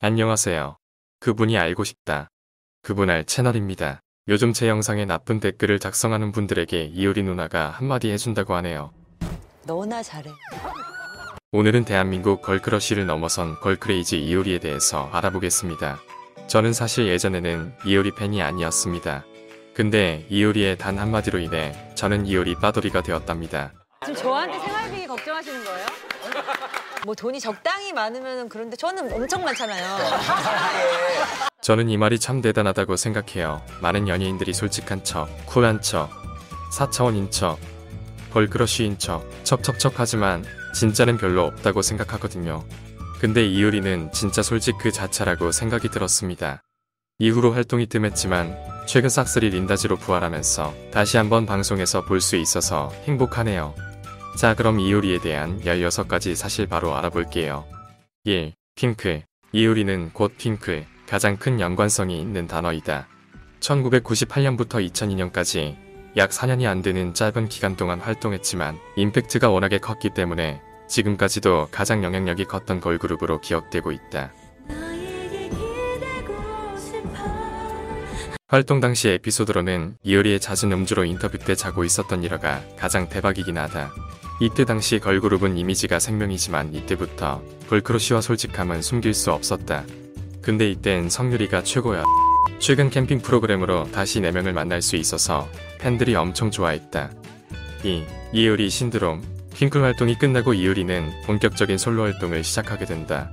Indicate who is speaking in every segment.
Speaker 1: 안녕하세요. 그분이 알고 싶다. 그분 알 채널입니다. 요즘 제 영상에 나쁜 댓글을 작성하는 분들에게 이효리 누나가 한마디 해준다고 하네요.
Speaker 2: 너나 잘해.
Speaker 1: 오늘은 대한민국 걸크러쉬를 넘어선 걸크레이지 이효리에 대해서 알아보겠습니다. 저는 사실 예전에는 이효리 팬이 아니었습니다. 근데 이효리의 단 한마디로 인해 저는 이효리 빠돌이가 되었답니다.
Speaker 2: 지금 저한테 생활비 걱정하시는 거예요? 뭐 돈이 적당히 많으면 그런데 저는 엄청 많잖아요.
Speaker 1: 저는 이 말이 참 대단하다고 생각해요. 많은 연예인들이 솔직한 척, 쿨한 척, 4차원인 척, 걸크러쉬인 척, 척척척 하지만 진짜는 별로 없다고 생각하거든요. 근데 이효리는 진짜 솔직 그 자체라고 생각이 들었습니다. 이후로 활동이 뜸했지만 최근 싹쓸이 린다지로 부활하면서 다시 한번 방송에서 볼 수 있어서 행복하네요. 자 그럼 이효리에 대한 16가지 사실 바로 알아볼게요. 1. 핑크 이효리는 곧 핑크 가장 큰 연관성이 있는 단어이다. 1998년부터 2002년까지 약 4년이 안 되는 짧은 기간 동안 활동했지만 임팩트가 워낙에 컸기 때문에 지금까지도 가장 영향력이 컸던 걸그룹으로 기억되고 있다. 활동 당시 에피소드로는 이효리의 잦은 음주로 인터뷰 때 자고 있었던 일화가 가장 대박이긴 하다. 이때 당시 걸그룹은 이미지가 생명이지만 이때부터 걸크러쉬와 솔직함은 숨길 수 없었다. 근데 이땐 성유리가 최고야. 최근 캠핑 프로그램으로 다시 4명을 만날 수 있어서 팬들이 엄청 좋아했다. 2. 이효리 신드롬 핑클 활동이 끝나고 이효리는 본격적인 솔로 활동을 시작하게 된다.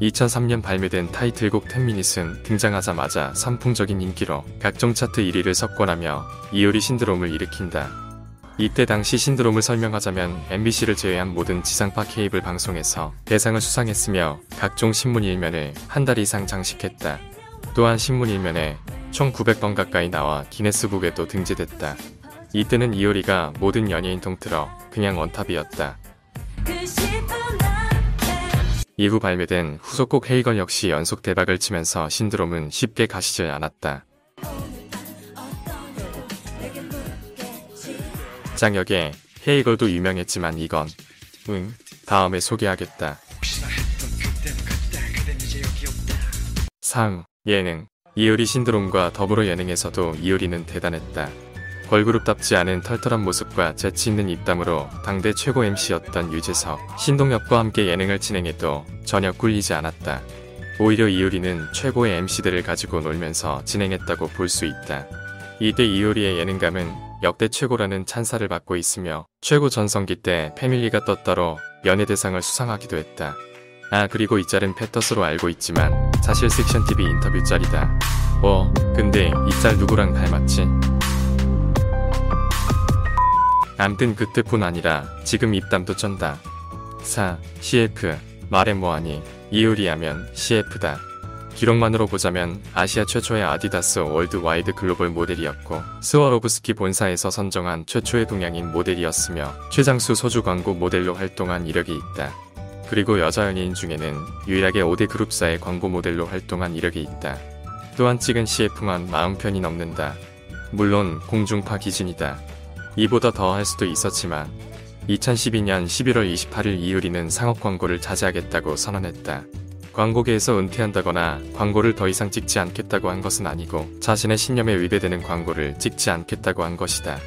Speaker 1: 2003년 발매된 타이틀곡 10미닛은 등장하자마자 선풍적인 인기로 각종 차트 1위를 석권하며 이효리 신드롬을 일으킨다. 이때 당시 신드롬을 설명하자면 MBC를 제외한 모든 지상파 케이블 방송에서 대상을 수상했으며 각종 신문 일면을 한 달 이상 장식했다. 또한 신문 일면에 총 900번 가까이 나와 기네스북에도 등재됐다. 이때는 이효리가 모든 연예인 통틀어 그냥 원탑이었다. 이후 발매된 후속곡 헤이걸 역시 연속 대박을 치면서 신드롬은 쉽게 가시질 않았다. 짱역의 헤이걸도 유명했지만 이건 응 다음에 소개하겠다. 3. 예능 이효리 신드롬과 더불어 예능에서도 이효리는 대단했다. 걸그룹답지 않은 털털한 모습과 재치있는 입담으로 당대 최고 MC였던 유재석, 신동엽과 함께 예능을 진행해도 전혀 꿀리지 않았다. 오히려 이효리는 최고의 MC들을 가지고 놀면서 진행했다고 볼 수 있다. 이때 이효리의 예능감은 역대 최고라는 찬사를 받고 있으며 최고 전성기 때 패밀리가 떴더러 연예대상을 수상하기도 했다. 아 그리고 이 짤은 패터스로 알고 있지만 사실 섹션TV 인터뷰 짤이다. 어 근데 이 짤 누구랑 닮았지? 암튼 그때뿐 아니라 지금 입담도 쩐다. 4. CF 말해 뭐하니 이효리 하면 CF다. 기록만으로 보자면 아시아 최초의 아디다스 worldwide 글로벌 모델이었고 스와로브스키 본사에서 선정한 최초의 동양인 모델이었으며 최장수 소주 광고 모델로 활동한 이력이 있다. 그리고 여자 연예인 중에는 유일하게 5대 그룹사의 광고 모델로 활동한 이력이 있다. 또한 찍은 CF만 40편이 넘는다. 물론 공중파 기준이다. 이보다 더 할 수도 있었지만 2012년 11월 28일 이효리는 상업 광고를 자제하겠다고 선언했다. 광고계에서 은퇴한다거나 광고를 더 이상 찍지 않겠다고 한 것은 아니고 자신의 신념에 위배되는 광고를 찍지 않겠다고 한 것이다.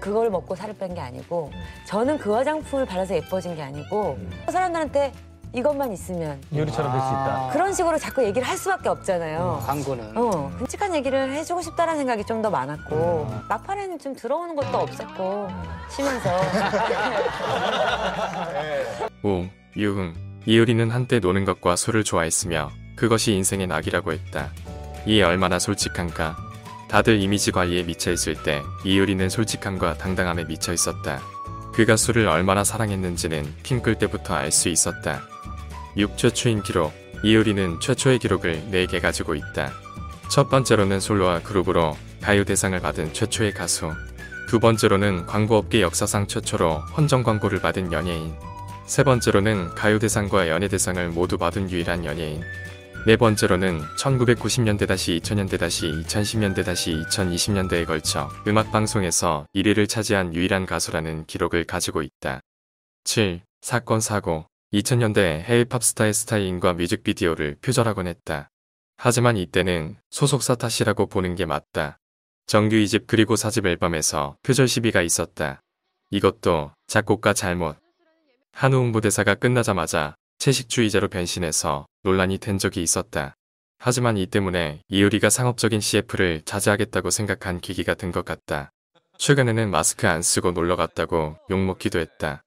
Speaker 2: 그걸 먹고 살을 뺀 게 아니고 저는 그 화장품을 바르서 예뻐진 게 아니고 사람들한테 이것만 있으면
Speaker 3: 요리처럼 될 수 있다.
Speaker 2: 그런 식으로 자꾸 얘기를 할 수밖에 없잖아요.
Speaker 4: 광고는
Speaker 2: 어, 끔찍한 얘기를 해주고 싶다라는 생각이 좀 더 많았고 막판에는 좀 들어오는 것도 없었고 쉬면서
Speaker 1: 5. 유흥 이효리는 한때 노는 것과 술을 좋아했으며 그것이 인생의 낙이라고 했다. 이에 얼마나 솔직한가. 다들 이미지 관리에 미쳐 있을 때 이효리는 솔직함과 당당함에 미쳐 있었다. 그가 술을 얼마나 사랑했는지는 핑클 때부터 알 수 있었다. 6. 최초인 기록 이효리는 최초의 기록을 4개 가지고 있다. 첫 번째로는 솔로와 그룹으로 가요 대상을 받은 최초의 가수. 두 번째로는 광고업계 역사상 최초로 헌정 광고를 받은 연예인. 세 번째로는 가요대상과 연예대상을 모두 받은 유일한 연예인. 네 번째로는 1990년대-2010년대-2010년대-2020년대에 걸쳐 음악방송에서 1위를 차지한 유일한 가수라는 기록을 가지고 있다. 7. 사건 사고 2000년대 해외 팝스타의 스타일링과 뮤직비디오를 표절하곤 했다. 하지만 이때는 소속사 탓이라고 보는 게 맞다. 정규 2집 그리고 4집 앨범에서 표절 시비가 있었다. 이것도 작곡가 잘못. 한우 홍보대사가 끝나자마자 채식주의자로 변신해서 논란이 된 적이 있었다. 하지만 이 때문에 이효리가 상업적인 CF를 자제하겠다고 생각한 계기가 된 것 같다. 최근에는 마스크 안 쓰고 놀러 갔다고 욕먹기도 했다.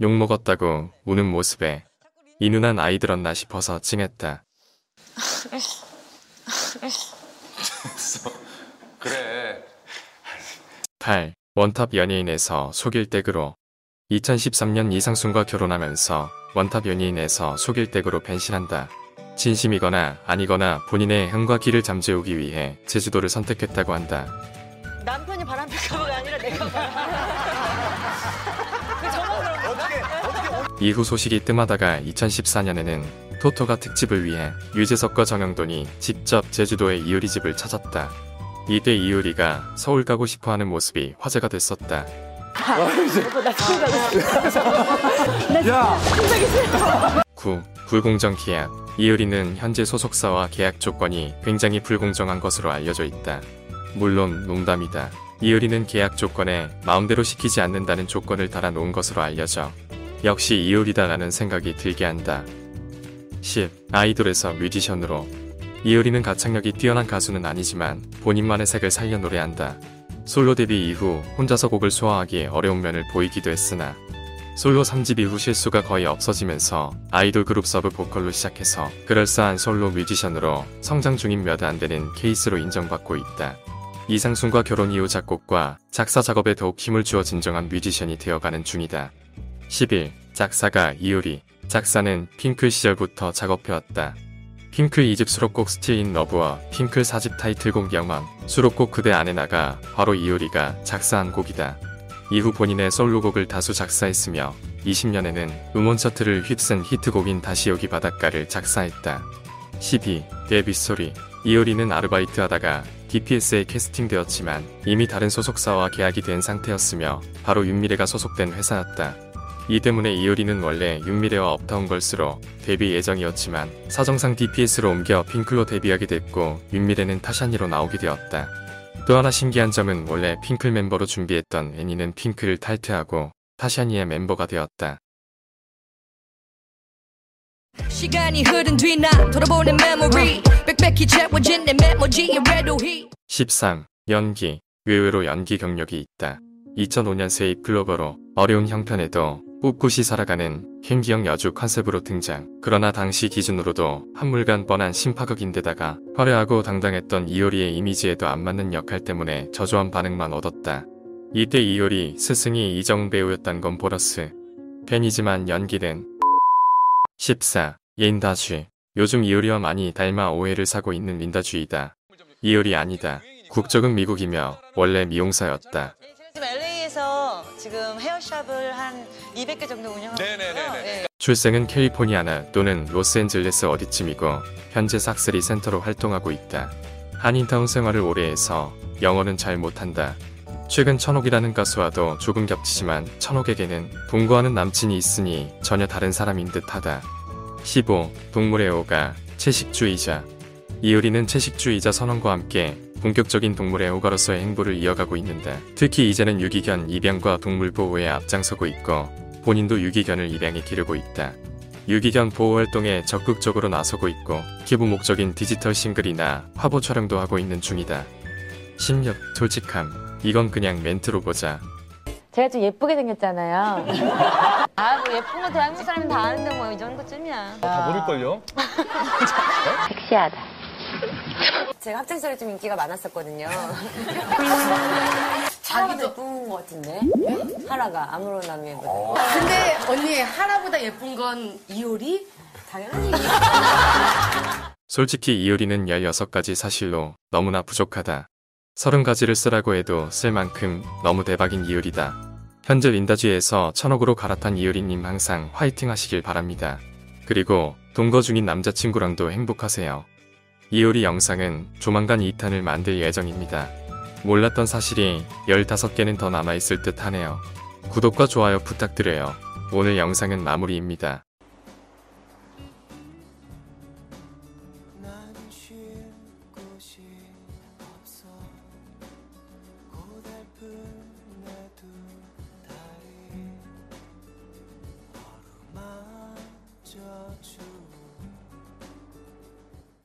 Speaker 1: 욕먹었다고 우는 모습에 이 누난 아이 들었나 싶어서 찡했다.
Speaker 3: 그래.
Speaker 1: 8. 원탑 연예인에서 소길댁으로 2013년 이상순과 결혼하면서 원탑 연예인에서 소길댁으로 변신한다. 진심이거나 아니거나 본인의 흥과 기를 잠재우기 위해 제주도를 선택했다고 한다.
Speaker 2: 남편이 바람 필까봐가 아니라 내가 그 그런 건가?
Speaker 1: 이후 소식이 뜸하다가 2014년에는 토토가 특집을 위해 유재석과 정영돈이 직접 제주도의 이효리 집을 찾았다. 이때 이효리가 서울 가고 싶어하는 모습이 화제가 됐었다.
Speaker 3: 야,
Speaker 1: 9. 불공정 계약. 이효리는 현재 소속사와 계약 조건이 굉장히 불공정한 것으로 알려져 있다. 물론 농담이다. 이효리는 계약 조건에 마음대로 시키지 않는다는 조건을 달아놓은 것으로 알려져 역시 이효리다라는 생각이 들게 한다. 10. 아이돌에서 뮤지션으로 이효리는 가창력이 뛰어난 가수는 아니지만 본인만의 색을 살려 노래한다. 솔로 데뷔 이후 혼자서 곡을 소화하기 어려운 면을 보이기도 했으나 솔로 3집 이후 실수가 거의 없어지면서 아이돌 그룹 서브 보컬로 시작해서 그럴싸한 솔로 뮤지션으로 성장 중인 몇 안 되는 케이스로 인정받고 있다. 이상순과 결혼 이후 작곡과 작사 작업에 더욱 힘을 주어 진정한 뮤지션이 되어가는 중이다. 11. 작사가 이효리 작사는 핑클 시절부터 작업해왔다. 핑클 2집 수록곡 Still In Love와 핑클 4집 타이틀곡 영원 수록곡 그대 안에 나가 바로 이효리가 작사한 곡이다. 이후 본인의 솔로곡을 다수 작사했으며 20년에는 음원 차트를 휩쓴 히트곡인 다시 여기 바닷가를 작사했다. 12. 데뷔 스토리 이효리는 아르바이트 하다가 DSP에 캐스팅되었지만 이미 다른 소속사와 계약이 된 상태였으며 바로 윤미래가 소속된 회사였다. 이 때문에 이효리는 원래 윤미래와 업타운 걸스로 데뷔 예정이었지만 사정상 DPS로 옮겨 핑클로 데뷔하게 됐고 윤미래는 타샤니로 나오게 되었다. 또 하나 신기한 점은 원래 핑클 멤버로 준비했던 애니는 핑클을 탈퇴하고 타샤니의 멤버가 되었다.
Speaker 4: 레도히
Speaker 1: 13. 연기. 의외로 연기 경력이 있다. 2005년 세입 글로벌로 어려운 형편에도 꿋꿋이 살아가는 힘기형 여주 컨셉으로 등장. 그러나 당시 기준으로도 한물간 뻔한 심파극인데다가 화려하고 당당했던 이효리의 이미지에도 안 맞는 역할 때문에 저조한 반응만 얻었다. 이때 이효리 스승이 이정 배우였단 건 보러스. 팬이지만 연기는 14. 옌다쥐. 요즘 이효리와 많이 닮아 오해를 사고 있는 린다쥐이다. 이효리 아니다. 국적은 미국이며 원래 미용사였다.
Speaker 5: 지금 헤어샵을 한 200개 정도 운영하고
Speaker 3: 네네네네.
Speaker 5: 있고요. 네.
Speaker 1: 출생은 캘리포니아나 또는 로스앤젤레스 어디쯤이고 현재 삭스리 센터로 활동하고 있다. 한인타운 생활을 오래 해서 영어는 잘 못한다. 최근 천옥이라는 가수와도 조금 겹치지만 천옥에게는 동거하는 남친이 있으니 전혀 다른 사람인 듯하다. 15. 동물의 애호가 채식주의자 이효리는 채식주의자 선언과 함께 본격적인 동물의 애호가로서의 행보를 이어가고 있는데 특히 이제는 유기견 입양과 동물 보호에 앞장서고 있고 본인도 유기견을 입양에 기르고 있다. 유기견 보호 활동에 적극적으로 나서고 있고 기부 목적인 디지털 싱글이나 화보 촬영도 하고 있는 중이다. 16. 솔직함. 이건 그냥 멘트로 보자.
Speaker 2: 제가 좀 예쁘게 생겼잖아요. 아, 뭐 예쁜 거 대한민국 사람이 다 아는데 뭐 이 정도쯤이야.
Speaker 3: 다 모를걸요?
Speaker 2: 섹시하다. 제가 학창 시절에 좀 인기가 많았었거든요. 자기도 예쁜 것 같은데? 하라가 아무로나미에
Speaker 6: 근데 언니 하나보다 예쁜 건 이효리?
Speaker 2: 당연히.
Speaker 1: 솔직히 이효리는 16가지 사실로 너무나 부족하다. 30가지를 쓰라고 해도 쓸 만큼 너무 대박인 이효리다. 현재 린다주에서 천억으로 갈아탄 이효리님 항상 화이팅 하시길 바랍니다. 그리고 동거 중인 남자친구랑도 행복하세요. 이효리 영상은 조만간 2탄을 만들 예정입니다. 몰랐던 사실이 15개는 더 남아있을 듯 하네요. 구독과 좋아요 부탁드려요. 오늘 영상은 마무리입니다.